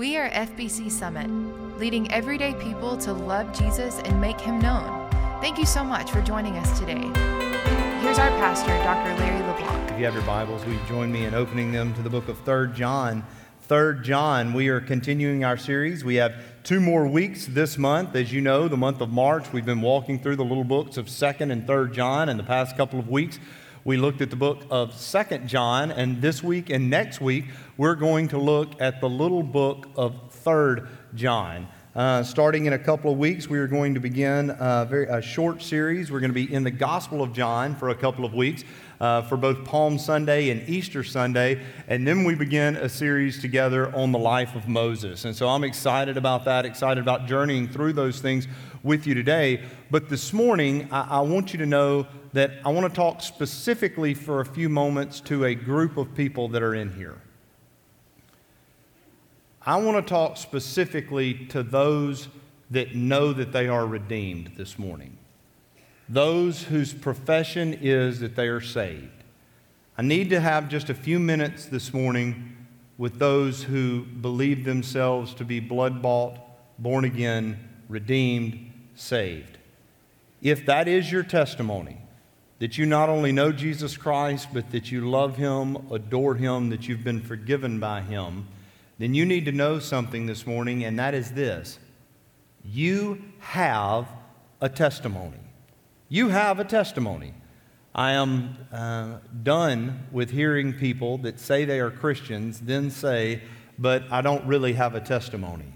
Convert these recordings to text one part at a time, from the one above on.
We are FBC Summit, leading everyday people to love Jesus and make him known. Thank you so much for joining us today. Here's our pastor, Dr. Larry LeBlanc. If you have your Bibles, you join me in opening them to the book of 3 John? 3 John, we are continuing our series. We have two more weeks this month. As you know, the month of March, we've been walking through the little books of 2nd and 3rd John, in the past couple of weeks, we looked at the book of Second John, and this week and next week, we're going to look at the little book of Third John. Uh, starting in a couple of weeks, we are going to begin a, very, a short series. We're going to be in the Gospel of John for a couple of weeks uh, for both Palm Sunday and Easter Sunday. And then we begin a series together on the life of Moses. And so I'm excited about that, excited about journeying through those things with you today. But this morning, I, I want you to know that I want to talk specifically for a few moments to a group of people that are in here. I want to talk specifically to those that know that they are redeemed this morning, those whose profession is that they are saved. I need to have just a few minutes this morning with those who believe themselves to be blood bought, born again, redeemed, saved. If that is your testimony, that you not only know Jesus Christ, but that you love him, adore him, that you've been forgiven by him, then you need to know something this morning, and that is this you have a testimony. You have a testimony. I am uh, done with hearing people that say they are Christians, then say, but I don't really have a testimony.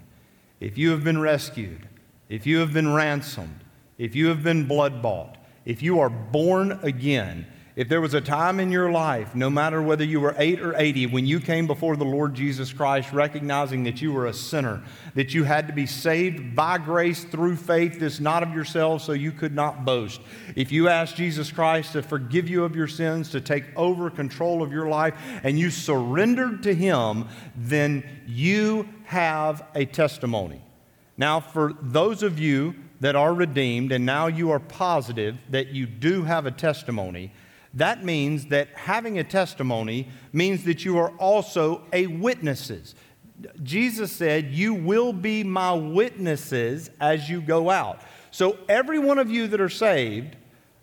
If you have been rescued, if you have been ransomed, if you have been blood bought, if you are born again, if there was a time in your life, no matter whether you were 8 or 80, when you came before the Lord Jesus Christ, recognizing that you were a sinner, that you had to be saved by grace through faith, this not of yourselves, so you could not boast. If you asked Jesus Christ to forgive you of your sins, to take over control of your life, and you surrendered to Him, then you have a testimony. Now, for those of you that are redeemed, and now you are positive that you do have a testimony, that means that having a testimony means that you are also a witnesses. Jesus said, You will be my witnesses as you go out. So, every one of you that are saved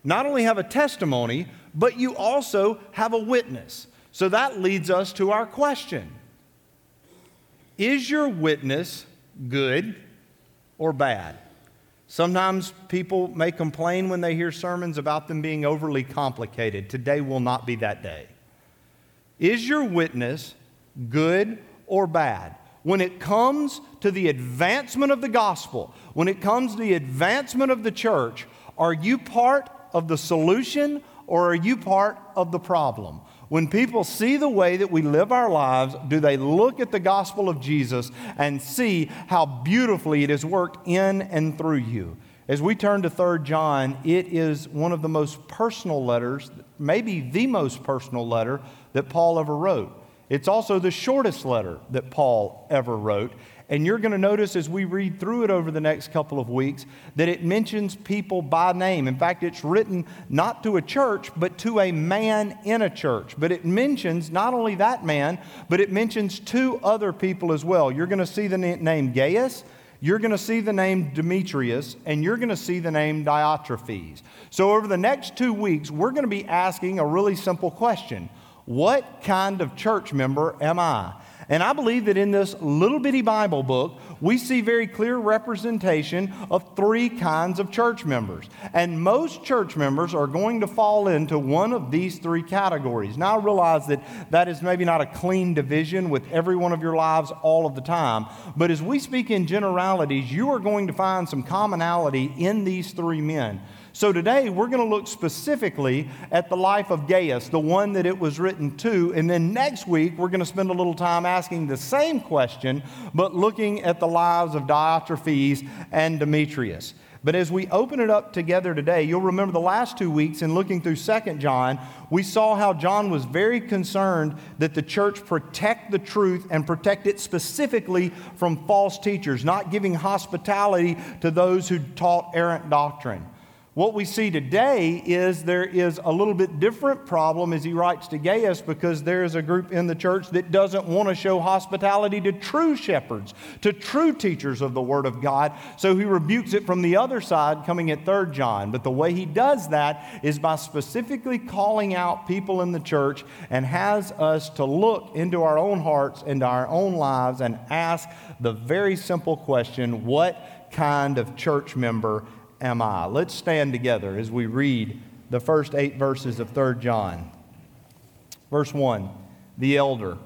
not only have a testimony, but you also have a witness. So, that leads us to our question Is your witness good or bad? Sometimes people may complain when they hear sermons about them being overly complicated. Today will not be that day. Is your witness good or bad? When it comes to the advancement of the gospel, when it comes to the advancement of the church, are you part of the solution or are you part of the problem? When people see the way that we live our lives, do they look at the gospel of Jesus and see how beautifully it has worked in and through you? As we turn to 3 John, it is one of the most personal letters, maybe the most personal letter that Paul ever wrote. It's also the shortest letter that Paul ever wrote. And you're going to notice as we read through it over the next couple of weeks that it mentions people by name. In fact, it's written not to a church, but to a man in a church. But it mentions not only that man, but it mentions two other people as well. You're going to see the name Gaius. You're going to see the name Demetrius, and you're going to see the name Diotrephes. So, over the next two weeks, we're going to be asking a really simple question What kind of church member am I? And I believe that in this little bitty Bible book, we see very clear representation of three kinds of church members. And most church members are going to fall into one of these three categories. Now, I realize that that is maybe not a clean division with every one of your lives all of the time, but as we speak in generalities, you are going to find some commonality in these three men. So today we're going to look specifically at the life of Gaius, the one that it was written to. And then next week we're going to spend a little time asking the same question, but looking at the lives of Diotrephes and Demetrius. But as we open it up together today, you'll remember the last two weeks in looking through Second John, we saw how John was very concerned that the church protect the truth and protect it specifically from false teachers, not giving hospitality to those who taught errant doctrine. What we see today is there is a little bit different problem as he writes to Gaius because there is a group in the church that doesn't want to show hospitality to true shepherds, to true teachers of the Word of God. So he rebukes it from the other side, coming at 3 John. But the way he does that is by specifically calling out people in the church and has us to look into our own hearts, into our own lives, and ask the very simple question what kind of church member am I? Let's stand together as we read the first eight verses of 3 John. Verse 1 The elder.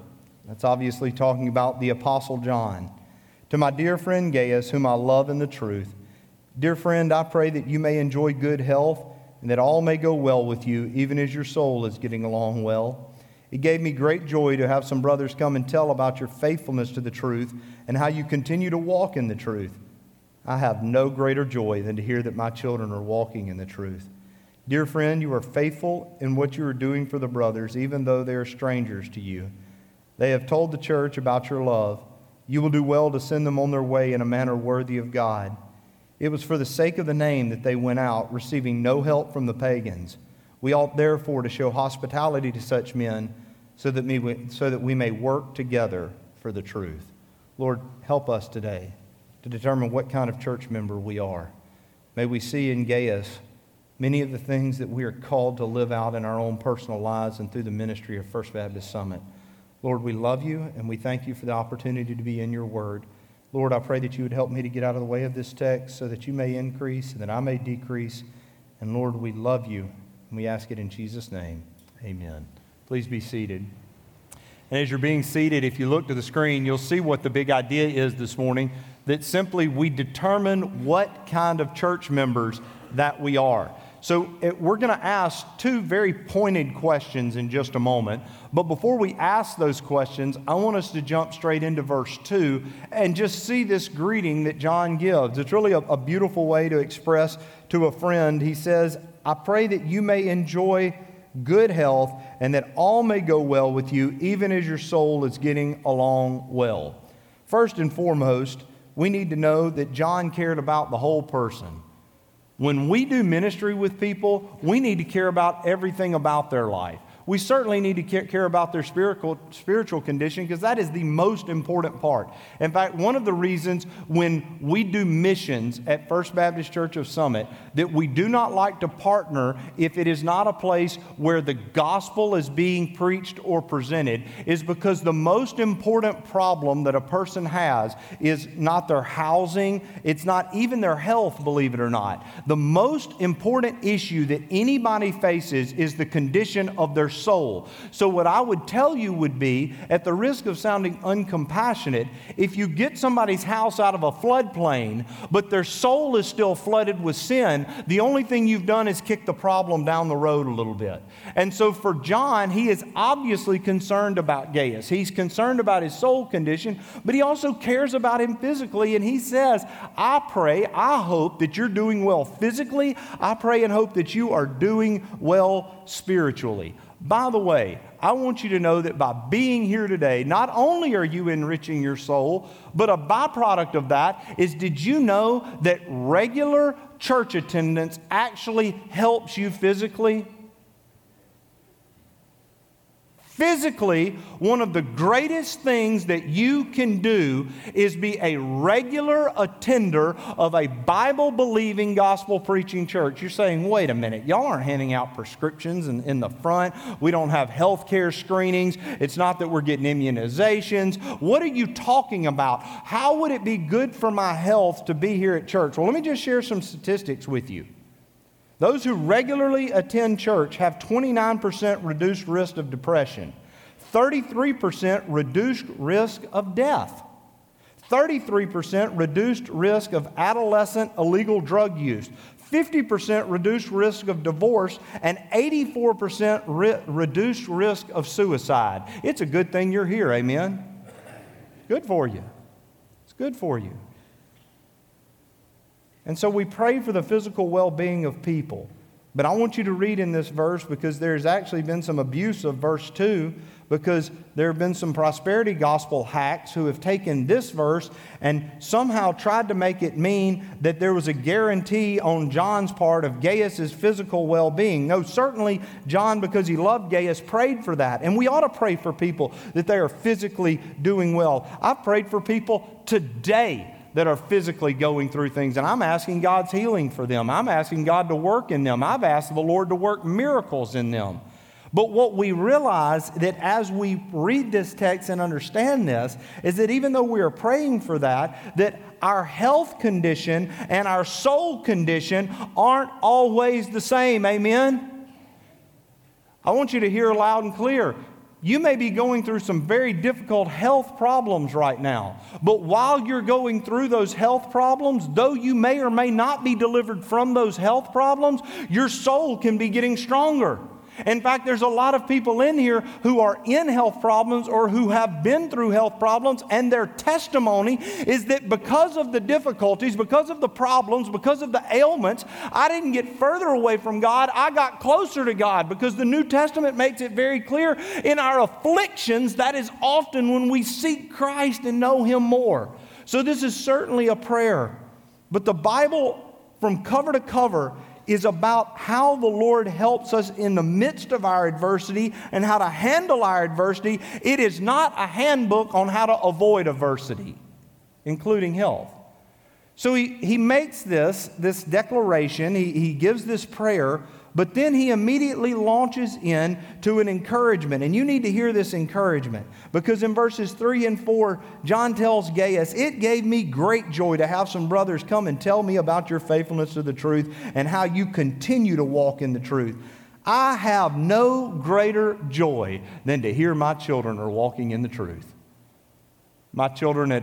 That's obviously talking about the Apostle John. To my dear friend Gaius, whom I love in the truth, dear friend, I pray that you may enjoy good health and that all may go well with you, even as your soul is getting along well. It gave me great joy to have some brothers come and tell about your faithfulness to the truth and how you continue to walk in the truth. I have no greater joy than to hear that my children are walking in the truth. Dear friend, you are faithful in what you are doing for the brothers, even though they are strangers to you. They have told the church about your love. You will do well to send them on their way in a manner worthy of God. It was for the sake of the name that they went out, receiving no help from the pagans. We ought therefore to show hospitality to such men so that, we, so that we may work together for the truth. Lord, help us today to determine what kind of church member we are. May we see in Gaius many of the things that we are called to live out in our own personal lives and through the ministry of First Baptist Summit. Lord, we love you and we thank you for the opportunity to be in your word. Lord, I pray that you would help me to get out of the way of this text so that you may increase and that I may decrease. And Lord, we love you and we ask it in Jesus' name. Amen. Please be seated. And as you're being seated, if you look to the screen, you'll see what the big idea is this morning that simply we determine what kind of church members that we are. So it, we're going to ask two very pointed questions in just a moment. But before we ask those questions, I want us to jump straight into verse 2 and just see this greeting that John gives. It's really a, a beautiful way to express to a friend. He says, I pray that you may enjoy good health and that all may go well with you, even as your soul is getting along well. First and foremost, we need to know that John cared about the whole person. When we do ministry with people, we need to care about everything about their life we certainly need to care about their spiritual, spiritual condition because that is the most important part. In fact, one of the reasons when we do missions at First Baptist Church of Summit that we do not like to partner if it is not a place where the gospel is being preached or presented is because the most important problem that a person has is not their housing, it's not even their health, believe it or not. The most important issue that anybody faces is the condition of their soul. So, what I would tell you would be, at the risk of sounding uncompassionate, if you get somebody's house out of a floodplain, but their soul is still flooded with sin, the only thing you've done is kick the problem down the road a little bit. And so, for John, he is obviously concerned about Gaius. He's concerned about his soul condition, but he also cares about him physically. And he says, I pray, I hope that you're doing well physically. I pray and hope that you are doing well spiritually. By the way, I want you to know that by being here today, not only are you enriching your soul, but a byproduct of that is did you know that regular church attendance actually helps you physically? Physically, one of the greatest things that you can do is be a regular attender of a Bible believing, gospel preaching church. You're saying, wait a minute, y'all aren't handing out prescriptions in, in the front. We don't have health care screenings. It's not that we're getting immunizations. What are you talking about? How would it be good for my health to be here at church? Well, let me just share some statistics with you. Those who regularly attend church have 29% reduced risk of depression, 33% reduced risk of death, 33% reduced risk of adolescent illegal drug use, 50% reduced risk of divorce, and 84% re- reduced risk of suicide. It's a good thing you're here, amen? Good for you. It's good for you. And so we pray for the physical well being of people. But I want you to read in this verse because there's actually been some abuse of verse 2 because there have been some prosperity gospel hacks who have taken this verse and somehow tried to make it mean that there was a guarantee on John's part of Gaius's physical well being. No, certainly John, because he loved Gaius, prayed for that. And we ought to pray for people that they are physically doing well. I've prayed for people today that are physically going through things. And I'm asking God's healing for them. I'm asking God to work in them. I've asked the Lord to work miracles in them. But what we realize that as we read this text and understand this is that even though we are praying for that, that our health condition and our soul condition aren't always the same. Amen? I want you to hear loud and clear. You may be going through some very difficult health problems right now. But while you're going through those health problems, though you may or may not be delivered from those health problems, your soul can be getting stronger. In fact, there's a lot of people in here who are in health problems or who have been through health problems, and their testimony is that because of the difficulties, because of the problems, because of the ailments, I didn't get further away from God. I got closer to God because the New Testament makes it very clear in our afflictions, that is often when we seek Christ and know Him more. So, this is certainly a prayer. But the Bible, from cover to cover, is about how the Lord helps us in the midst of our adversity and how to handle our adversity. It is not a handbook on how to avoid adversity, including health. So he, he makes this, this declaration, he, he gives this prayer but then he immediately launches in to an encouragement. And you need to hear this encouragement because in verses 3 and 4, John tells Gaius, It gave me great joy to have some brothers come and tell me about your faithfulness to the truth and how you continue to walk in the truth. I have no greater joy than to hear my children are walking in the truth. My children, at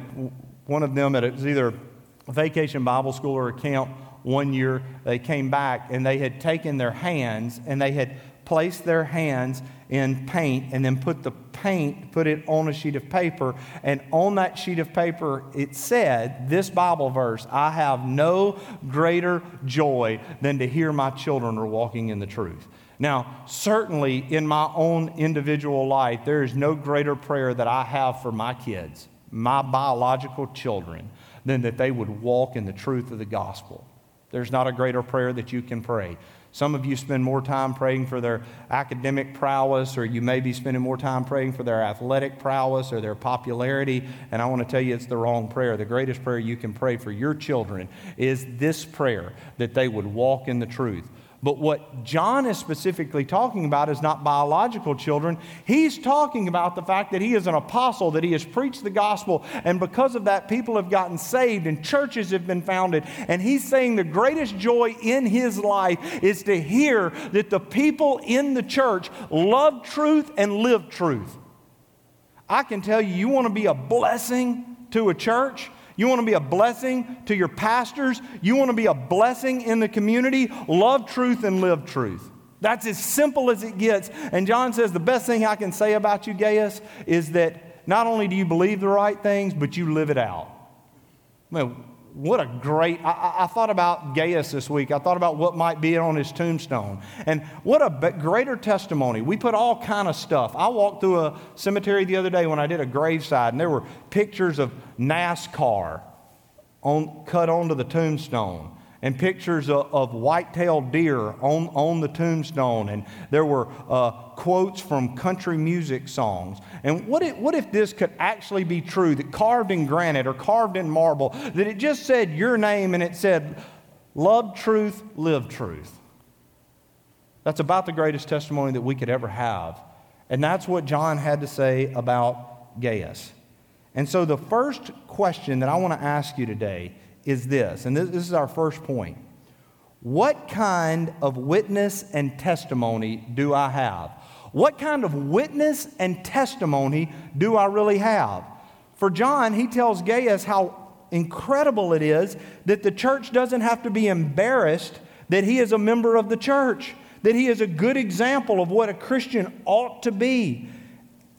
one of them at it was either a vacation Bible school or a camp, one year they came back and they had taken their hands and they had placed their hands in paint and then put the paint, put it on a sheet of paper. And on that sheet of paper, it said this Bible verse I have no greater joy than to hear my children are walking in the truth. Now, certainly in my own individual life, there is no greater prayer that I have for my kids, my biological children, than that they would walk in the truth of the gospel. There's not a greater prayer that you can pray. Some of you spend more time praying for their academic prowess, or you may be spending more time praying for their athletic prowess or their popularity. And I want to tell you it's the wrong prayer. The greatest prayer you can pray for your children is this prayer that they would walk in the truth. But what John is specifically talking about is not biological children. He's talking about the fact that he is an apostle, that he has preached the gospel, and because of that, people have gotten saved and churches have been founded. And he's saying the greatest joy in his life is to hear that the people in the church love truth and live truth. I can tell you, you want to be a blessing to a church you want to be a blessing to your pastors. You want to be a blessing in the community. Love truth and live truth. That's as simple as it gets. And John says the best thing I can say about you, Gaius, is that not only do you believe the right things, but you live it out. Well, what a great I, I, thought about gaius this week. I thought about what might be on his tombstone. And what a greater testimony. We put all kind of stuff. I walked through a cemetery the other day when i did a graveside and there were pictures of nascar on, cut onto the tombstone and pictures of, of white-tailed deer on, on the tombstone. And there were uh, quotes from country music songs. And what if, what if this could actually be true, that carved in granite or carved in marble, that it just said your name and it said, love truth, live truth. That's about the greatest testimony that we could ever have. And that's what John had to say about Gaius. And so the first question that I want to ask you today is this, and this, this is our first point. What kind of witness and testimony do I have? What kind of witness and testimony do I really have? For John, he tells Gaius how incredible it is that the church doesn't have to be embarrassed that he is a member of the church, that he is a good example of what a Christian ought to be.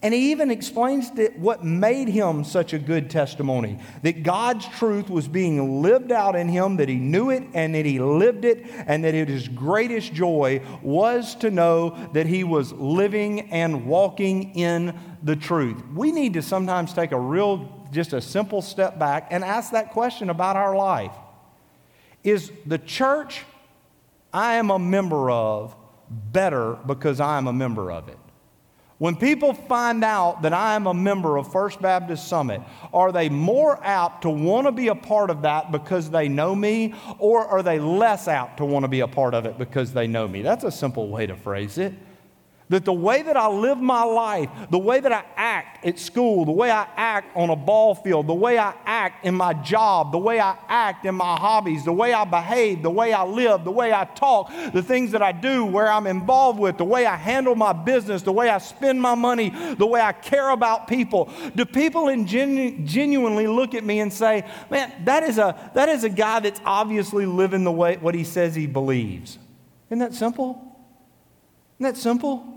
And he even explains that what made him such a good testimony that God's truth was being lived out in him, that he knew it and that he lived it, and that his greatest joy was to know that he was living and walking in the truth. We need to sometimes take a real, just a simple step back and ask that question about our life Is the church I am a member of better because I am a member of it? When people find out that I am a member of First Baptist Summit, are they more apt to want to be a part of that because they know me, or are they less apt to want to be a part of it because they know me? That's a simple way to phrase it. That the way that I live my life, the way that I act at school, the way I act on a ball field, the way I act in my job, the way I act in my hobbies, the way I behave, the way I live, the way I talk, the things that I do, where I'm involved with, the way I handle my business, the way I spend my money, the way I care about people. Do people genu- genuinely look at me and say, man, that is, a, that is a guy that's obviously living the way what he says he believes? Isn't that simple? Isn't that simple?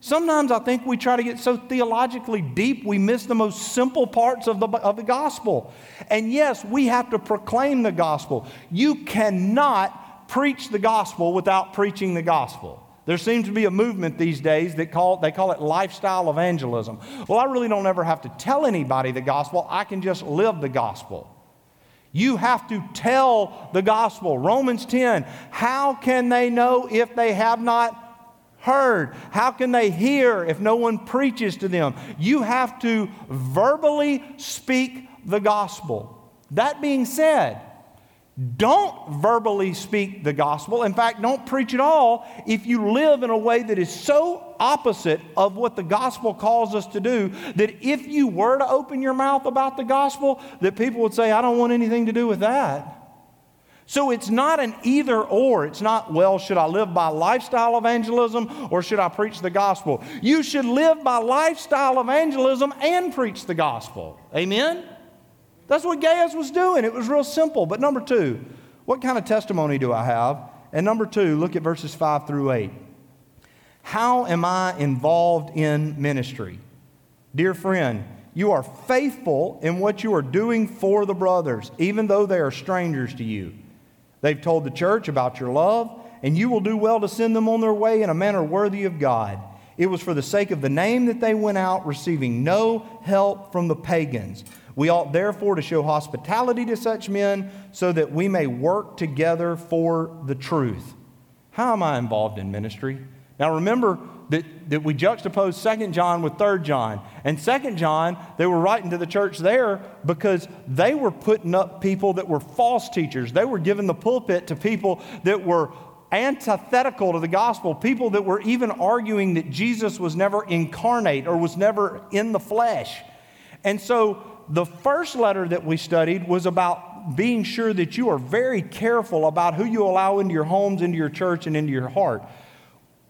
Sometimes I think we try to get so theologically deep, we miss the most simple parts of the, of the gospel. And yes, we have to proclaim the gospel. You cannot preach the gospel without preaching the gospel. There seems to be a movement these days that call they call it lifestyle evangelism. Well, I really don't ever have to tell anybody the gospel. I can just live the gospel. You have to tell the gospel. Romans 10, how can they know if they have not heard? How can they hear if no one preaches to them? You have to verbally speak the gospel. That being said, don't verbally speak the gospel. In fact, don't preach at all if you live in a way that is so opposite of what the gospel calls us to do that if you were to open your mouth about the gospel, that people would say, I don't want anything to do with that. So it's not an either or. It's not, well, should I live by lifestyle evangelism or should I preach the gospel? You should live by lifestyle evangelism and preach the gospel. Amen? That's what Gaius was doing. It was real simple. But number two, what kind of testimony do I have? And number two, look at verses five through eight. How am I involved in ministry? Dear friend, you are faithful in what you are doing for the brothers, even though they are strangers to you. They've told the church about your love, and you will do well to send them on their way in a manner worthy of God. It was for the sake of the name that they went out, receiving no help from the pagans. We ought therefore to show hospitality to such men so that we may work together for the truth. How am I involved in ministry? Now remember, that, that we juxtapose Second John with Third John. And Second John, they were writing to the church there because they were putting up people that were false teachers. They were giving the pulpit to people that were antithetical to the gospel, people that were even arguing that Jesus was never incarnate or was never in the flesh. And so the first letter that we studied was about being sure that you are very careful about who you allow into your homes, into your church, and into your heart.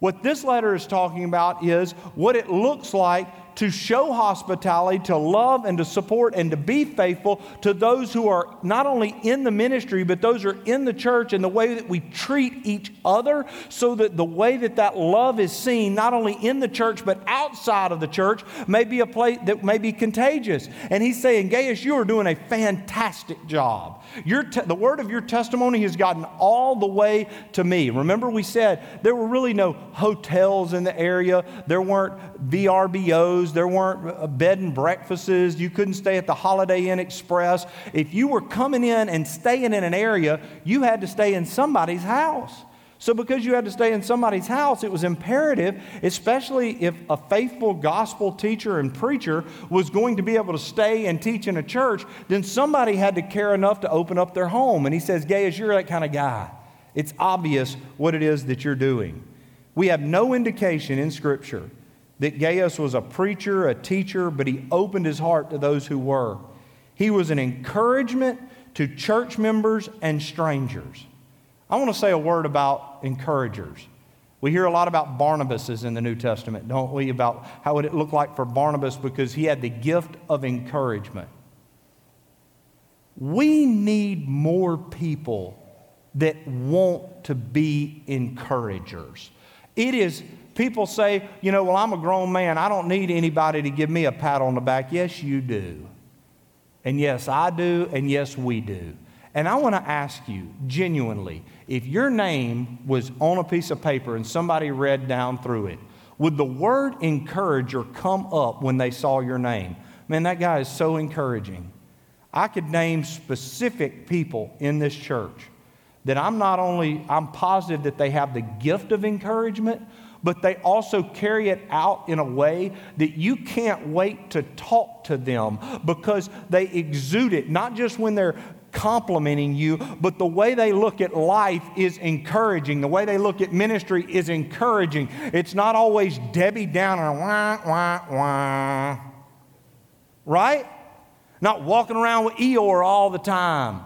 What this letter is talking about is what it looks like to show hospitality, to love and to support and to be faithful to those who are not only in the ministry, but those who are in the church and the way that we treat each other so that the way that that love is seen, not only in the church, but outside of the church, may be a place that may be contagious. And he's saying, Gaius, you are doing a fantastic job. Your te- the word of your testimony has gotten all the way to me. Remember, we said there were really no hotels in the area, there weren't VRBOs there weren't uh, bed and breakfasts. You couldn't stay at the Holiday Inn Express. If you were coming in and staying in an area, you had to stay in somebody's house. So, because you had to stay in somebody's house, it was imperative, especially if a faithful gospel teacher and preacher was going to be able to stay and teach in a church, then somebody had to care enough to open up their home. And he says, Gaius, you're that kind of guy. It's obvious what it is that you're doing. We have no indication in Scripture that Gaius was a preacher, a teacher, but he opened his heart to those who were. He was an encouragement to church members and strangers. I want to say a word about encouragers. We hear a lot about Barnabases in the New Testament, don't we? About how would it look like for Barnabas because he had the gift of encouragement. We need more people that want to be encouragers. It is, people say, you know, well, I'm a grown man. I don't need anybody to give me a pat on the back. Yes, you do. And yes, I do. And yes, we do. And I want to ask you genuinely if your name was on a piece of paper and somebody read down through it, would the word encourager come up when they saw your name? Man, that guy is so encouraging. I could name specific people in this church that I'm not only, I'm positive that they have the gift of encouragement, but they also carry it out in a way that you can't wait to talk to them because they exude it, not just when they're complimenting you, but the way they look at life is encouraging. The way they look at ministry is encouraging. It's not always Debbie Downer, wah, wah, wah. Right? Not walking around with Eeyore all the time.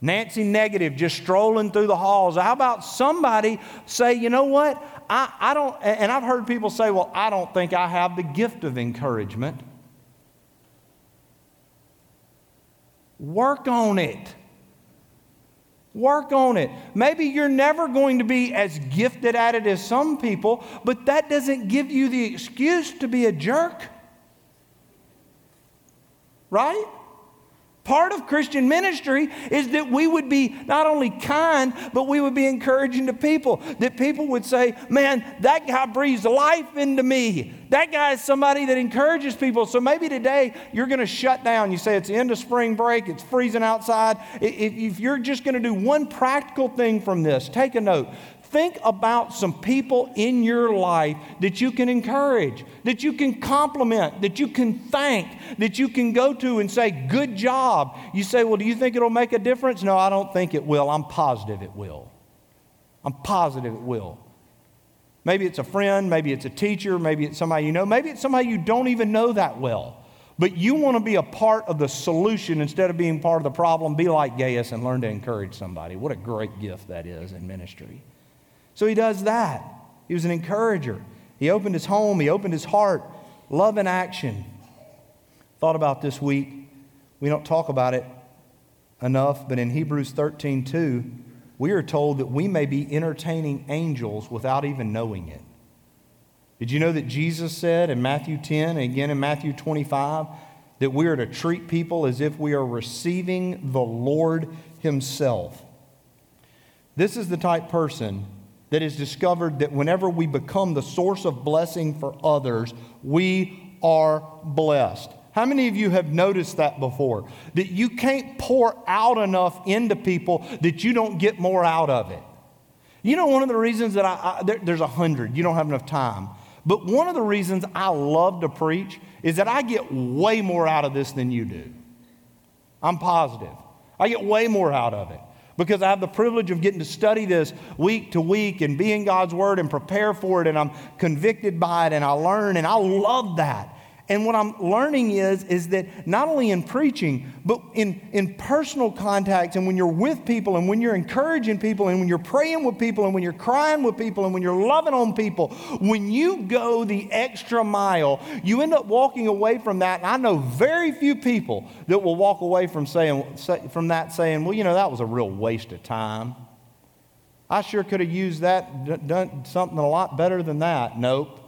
Nancy negative, just strolling through the halls. How about somebody say, you know what? I, I don't, and I've heard people say, well, I don't think I have the gift of encouragement. Work on it. Work on it. Maybe you're never going to be as gifted at it as some people, but that doesn't give you the excuse to be a jerk. Right? Part of Christian ministry is that we would be not only kind, but we would be encouraging to people. That people would say, Man, that guy breathes life into me. That guy is somebody that encourages people. So maybe today you're going to shut down. You say it's the end of spring break, it's freezing outside. If you're just going to do one practical thing from this, take a note. Think about some people in your life that you can encourage, that you can compliment, that you can thank, that you can go to and say, Good job. You say, Well, do you think it'll make a difference? No, I don't think it will. I'm positive it will. I'm positive it will. Maybe it's a friend, maybe it's a teacher, maybe it's somebody you know, maybe it's somebody you don't even know that well. But you want to be a part of the solution instead of being part of the problem. Be like Gaius and learn to encourage somebody. What a great gift that is in ministry. So he does that. He was an encourager. He opened his home, he opened his heart. Love in action. Thought about this week. We don't talk about it enough, but in Hebrews 13 2, we are told that we may be entertaining angels without even knowing it. Did you know that Jesus said in Matthew 10 and again in Matthew 25 that we are to treat people as if we are receiving the Lord Himself? This is the type person that has discovered that whenever we become the source of blessing for others, we are blessed. How many of you have noticed that before? That you can't pour out enough into people that you don't get more out of it. You know, one of the reasons that I, I there, there's a hundred, you don't have enough time. But one of the reasons I love to preach is that I get way more out of this than you do. I'm positive. I get way more out of it because I have the privilege of getting to study this week to week and be in God's Word and prepare for it, and I'm convicted by it, and I learn, and I love that. And what I'm learning is, is that not only in preaching, but in, in personal contacts and when you're with people and when you're encouraging people and when you're praying with people and when you're crying with people and when you're loving on people, when you go the extra mile, you end up walking away from that. And I know very few people that will walk away from, saying, from that saying, well, you know, that was a real waste of time. I sure could have used that, done something a lot better than that. Nope.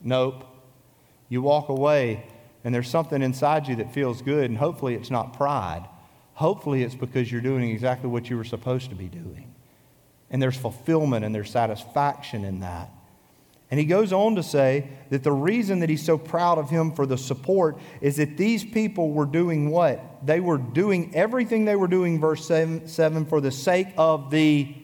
Nope. You walk away and there's something inside you that feels good, and hopefully it's not pride. Hopefully it's because you're doing exactly what you were supposed to be doing. And there's fulfillment and there's satisfaction in that. And he goes on to say that the reason that he's so proud of him for the support is that these people were doing what? They were doing everything they were doing, verse 7, 7 for the sake of the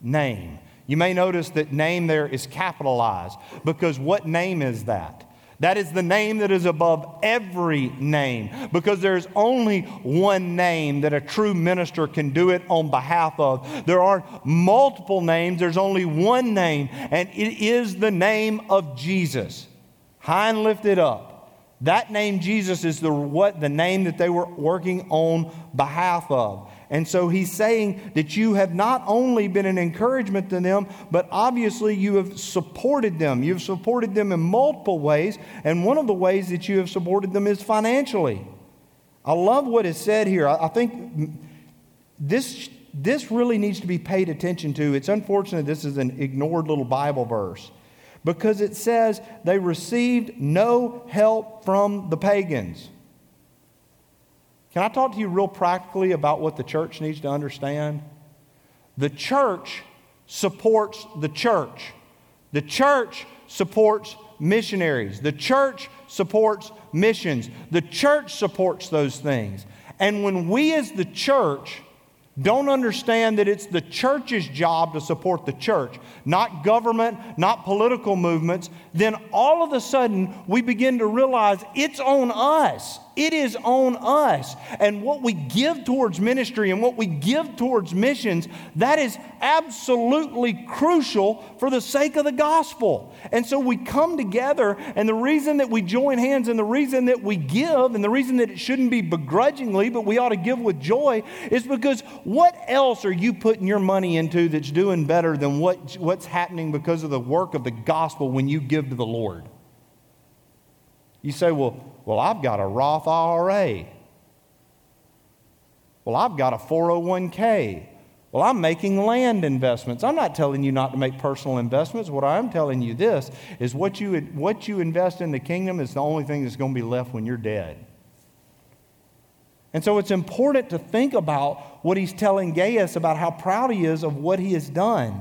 name. You may notice that name there is capitalized because what name is that? That is the name that is above every name because there's only one name that a true minister can do it on behalf of. There aren't multiple names, there's only one name, and it is the name of Jesus. High and lifted up. That name, Jesus, is the, what, the name that they were working on behalf of. And so he's saying that you have not only been an encouragement to them, but obviously you have supported them. You've supported them in multiple ways, and one of the ways that you have supported them is financially. I love what is said here. I think this this really needs to be paid attention to. It's unfortunate this is an ignored little Bible verse because it says they received no help from the pagans. Can I talk to you real practically about what the church needs to understand? The church supports the church. The church supports missionaries. The church supports missions. The church supports those things. And when we as the church don't understand that it's the church's job to support the church, not government, not political movements, then all of a sudden we begin to realize it's on us. It is on us. And what we give towards ministry and what we give towards missions, that is absolutely crucial for the sake of the gospel. And so we come together, and the reason that we join hands and the reason that we give and the reason that it shouldn't be begrudgingly, but we ought to give with joy is because what else are you putting your money into that's doing better than what, what's happening because of the work of the gospel when you give to the Lord? You say, well, well, I've got a Roth IRA. Well, I've got a 401k. Well, I'm making land investments. I'm not telling you not to make personal investments. What I'm telling you this is what you, what you invest in the kingdom is the only thing that's going to be left when you're dead. And so it's important to think about what he's telling Gaius about how proud he is of what he has done.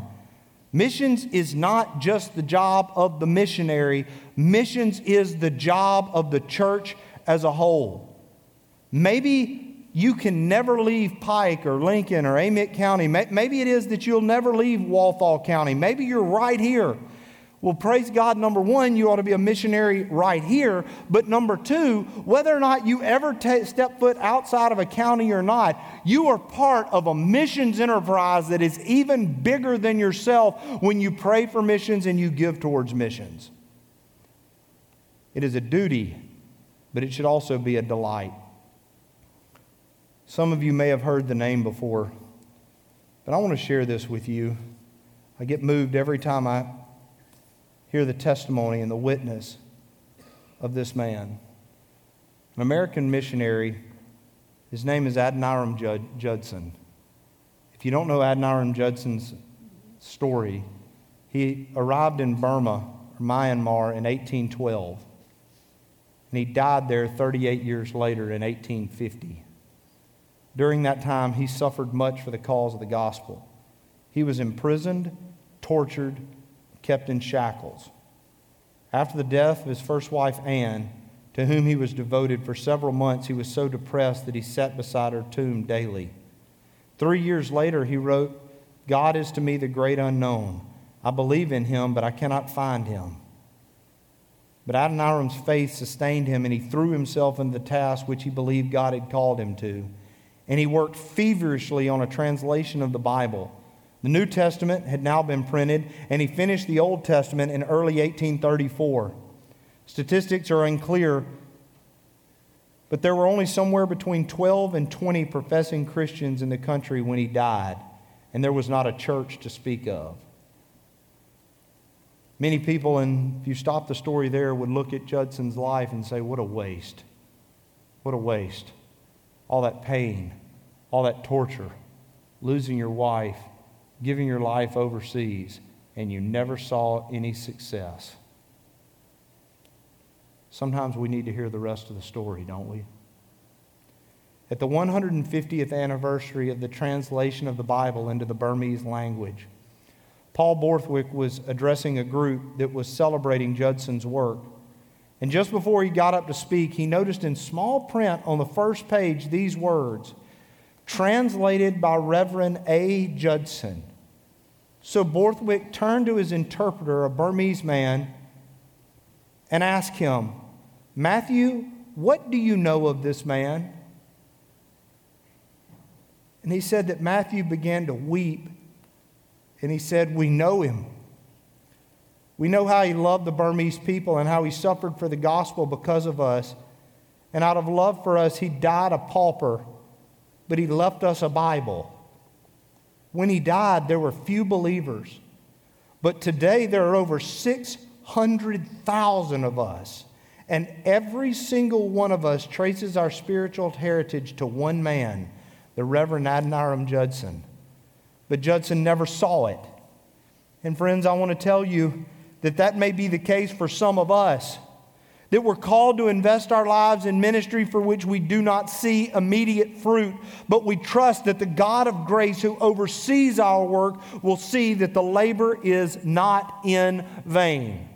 Missions is not just the job of the missionary, missions is the job of the church as a whole. Maybe you can never leave Pike or Lincoln or Amite County. Maybe it is that you'll never leave Walthall County. Maybe you're right here. Well, praise God, number one, you ought to be a missionary right here. But number two, whether or not you ever t- step foot outside of a county or not, you are part of a missions enterprise that is even bigger than yourself when you pray for missions and you give towards missions. It is a duty, but it should also be a delight. Some of you may have heard the name before, but I want to share this with you. I get moved every time I hear the testimony and the witness of this man. An American missionary, his name is Adoniram Judson. If you don't know Adoniram Judson's story, he arrived in Burma, Myanmar, in 1812, and he died there 38 years later in 1850. During that time, he suffered much for the cause of the gospel. He was imprisoned, tortured, kept in shackles. After the death of his first wife, Anne, to whom he was devoted for several months, he was so depressed that he sat beside her tomb daily. Three years later, he wrote, God is to me the great unknown. I believe in him, but I cannot find him. But Adoniram's faith sustained him, and he threw himself into the task which he believed God had called him to. And he worked feverishly on a translation of the Bible. The New Testament had now been printed, and he finished the Old Testament in early 1834. Statistics are unclear, but there were only somewhere between 12 and 20 professing Christians in the country when he died, and there was not a church to speak of. Many people, and if you stop the story there, would look at Judson's life and say, What a waste. What a waste. All that pain, all that torture, losing your wife, giving your life overseas and you never saw any success. Sometimes we need to hear the rest of the story, don't we? At the 150th anniversary of the translation of the Bible into the Burmese language, Paul Borthwick was addressing a group that was celebrating Judson's work. And just before he got up to speak, he noticed in small print on the first page these words translated by Reverend A. Judson. So Borthwick turned to his interpreter, a Burmese man, and asked him, Matthew, what do you know of this man? And he said that Matthew began to weep. And he said, We know him. We know how he loved the Burmese people and how he suffered for the gospel because of us. And out of love for us, he died a pauper, but he left us a Bible. When he died, there were few believers. But today, there are over 600,000 of us. And every single one of us traces our spiritual heritage to one man, the Reverend Adoniram Judson. but Judson never saw it. And friends, I want to tell you that that may be the case for some of us that we're called to invest our lives in ministry for which we do not see immediate fruit, but we trust that the God of grace who oversees our work will see that the labor is not in vain.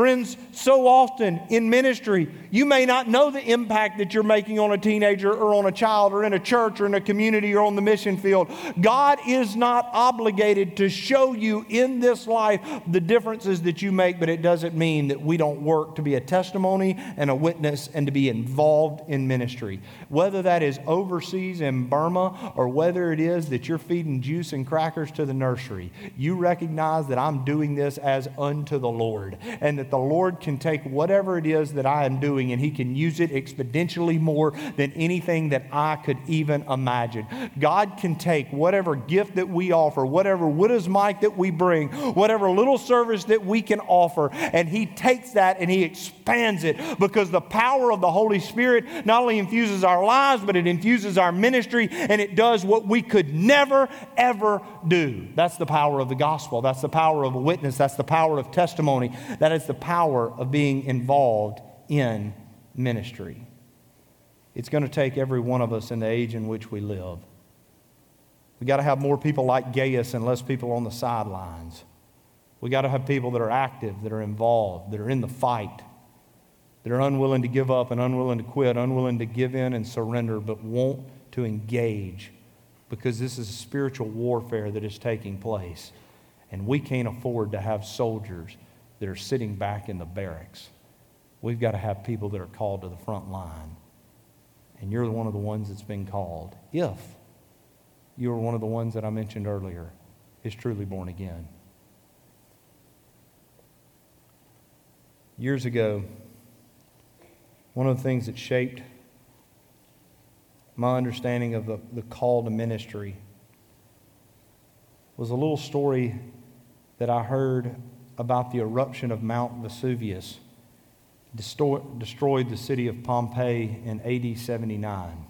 Friends, so often in ministry, you may not know the impact that you're making on a teenager or on a child or in a church or in a community or on the mission field. God is not obligated to show you in this life the differences that you make, but it doesn't mean that we don't work to be a testimony and a witness and to be involved in ministry. Whether that is overseas in Burma or whether it is that you're feeding juice and crackers to the nursery, you recognize that I'm doing this as unto the Lord. And that the Lord can take whatever it is that I am doing and He can use it exponentially more than anything that I could even imagine. God can take whatever gift that we offer, whatever widow's mite that we bring, whatever little service that we can offer, and He takes that and He expands it because the power of the Holy Spirit not only infuses our lives, but it infuses our ministry and it does what we could never, ever do. That's the power of the gospel. That's the power of a witness. That's the power of testimony. That is the power of being involved in ministry. It's going to take every one of us in the age in which we live. We got to have more people like Gaius and less people on the sidelines. We got to have people that are active, that are involved, that are in the fight, that are unwilling to give up and unwilling to quit, unwilling to give in and surrender, but want to engage because this is a spiritual warfare that is taking place. And we can't afford to have soldiers that are sitting back in the barracks. We've got to have people that are called to the front line. And you're one of the ones that's been called. If you are one of the ones that I mentioned earlier, is truly born again. Years ago, one of the things that shaped my understanding of the, the call to ministry was a little story that I heard about the eruption of Mount Vesuvius destroyed the city of Pompeii in AD 79.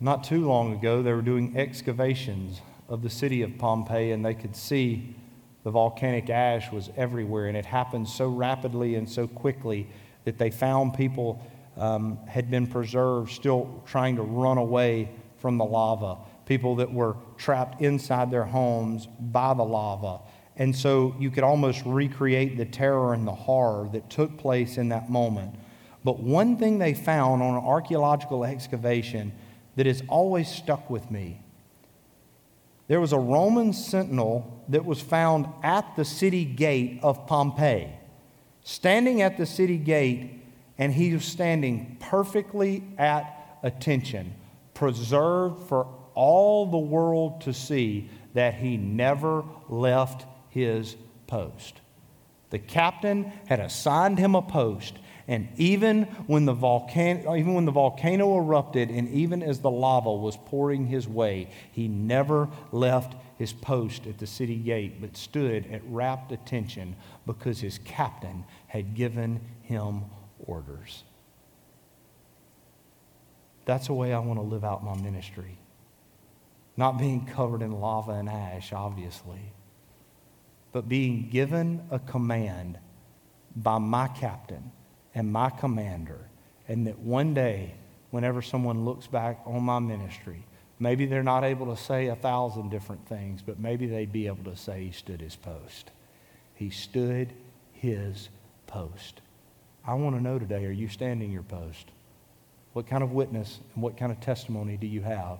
Not too long ago, they were doing excavations of the city of Pompeii, and they could see the volcanic ash was everywhere, and it happened so rapidly and so quickly that they found people um, had been preserved, still trying to run away from the lava people that were trapped inside their homes by the lava. And so you could almost recreate the terror and the horror that took place in that moment. But one thing they found on an archaeological excavation that has always stuck with me there was a Roman sentinel that was found at the city gate of Pompeii, standing at the city gate, and he was standing perfectly at attention, preserved for all the world to see that he never left his post. The captain had assigned him a post, and even when the volcano, even when the volcano erupted, and even as the lava was pouring his way, he never left his post at the city gate, but stood at rapt attention because his captain had given him orders. That's the way I want to live out my ministry. Not being covered in lava and ash, obviously, but being given a command by my captain and my commander. And that one day, whenever someone looks back on my ministry, maybe they're not able to say a thousand different things, but maybe they'd be able to say he stood his post. He stood his post. I want to know today are you standing your post? What kind of witness and what kind of testimony do you have?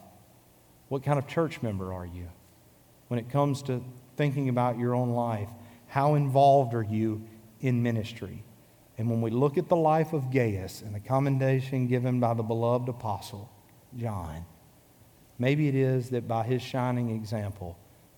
What kind of church member are you? When it comes to thinking about your own life, how involved are you in ministry? And when we look at the life of Gaius and the commendation given by the beloved apostle, John, maybe it is that by his shining example,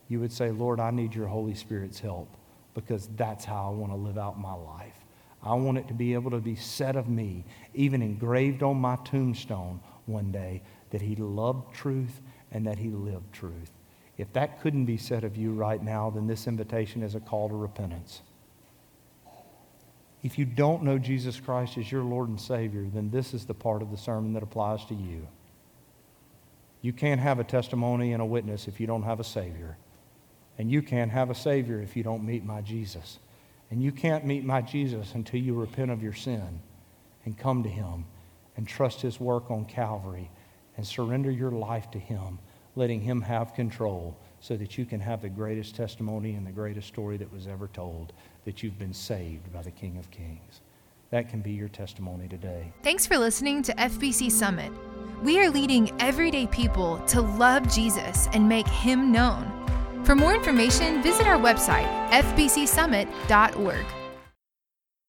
you would say, Lord, I need your Holy Spirit's help because that's how I want to live out my life. I want it to be able to be said of me, even engraved on my tombstone one day, that he loved truth and that he lived truth. If that couldn't be said of you right now, then this invitation is a call to repentance. If you don't know Jesus Christ as your Lord and Savior, then this is the part of the sermon that applies to you. You can't have a testimony and a witness if you don't have a Savior. And you can't have a Savior if you don't meet my Jesus. And you can't meet my Jesus until you repent of your sin and come to Him and trust His work on Calvary and surrender your life to Him, letting Him have control so that you can have the greatest testimony and the greatest story that was ever told that you've been saved by the King of Kings. That can be your testimony today. Thanks for listening to FBC Summit. We are leading everyday people to love Jesus and make Him known. For more information, visit our website, fbcsummit.org.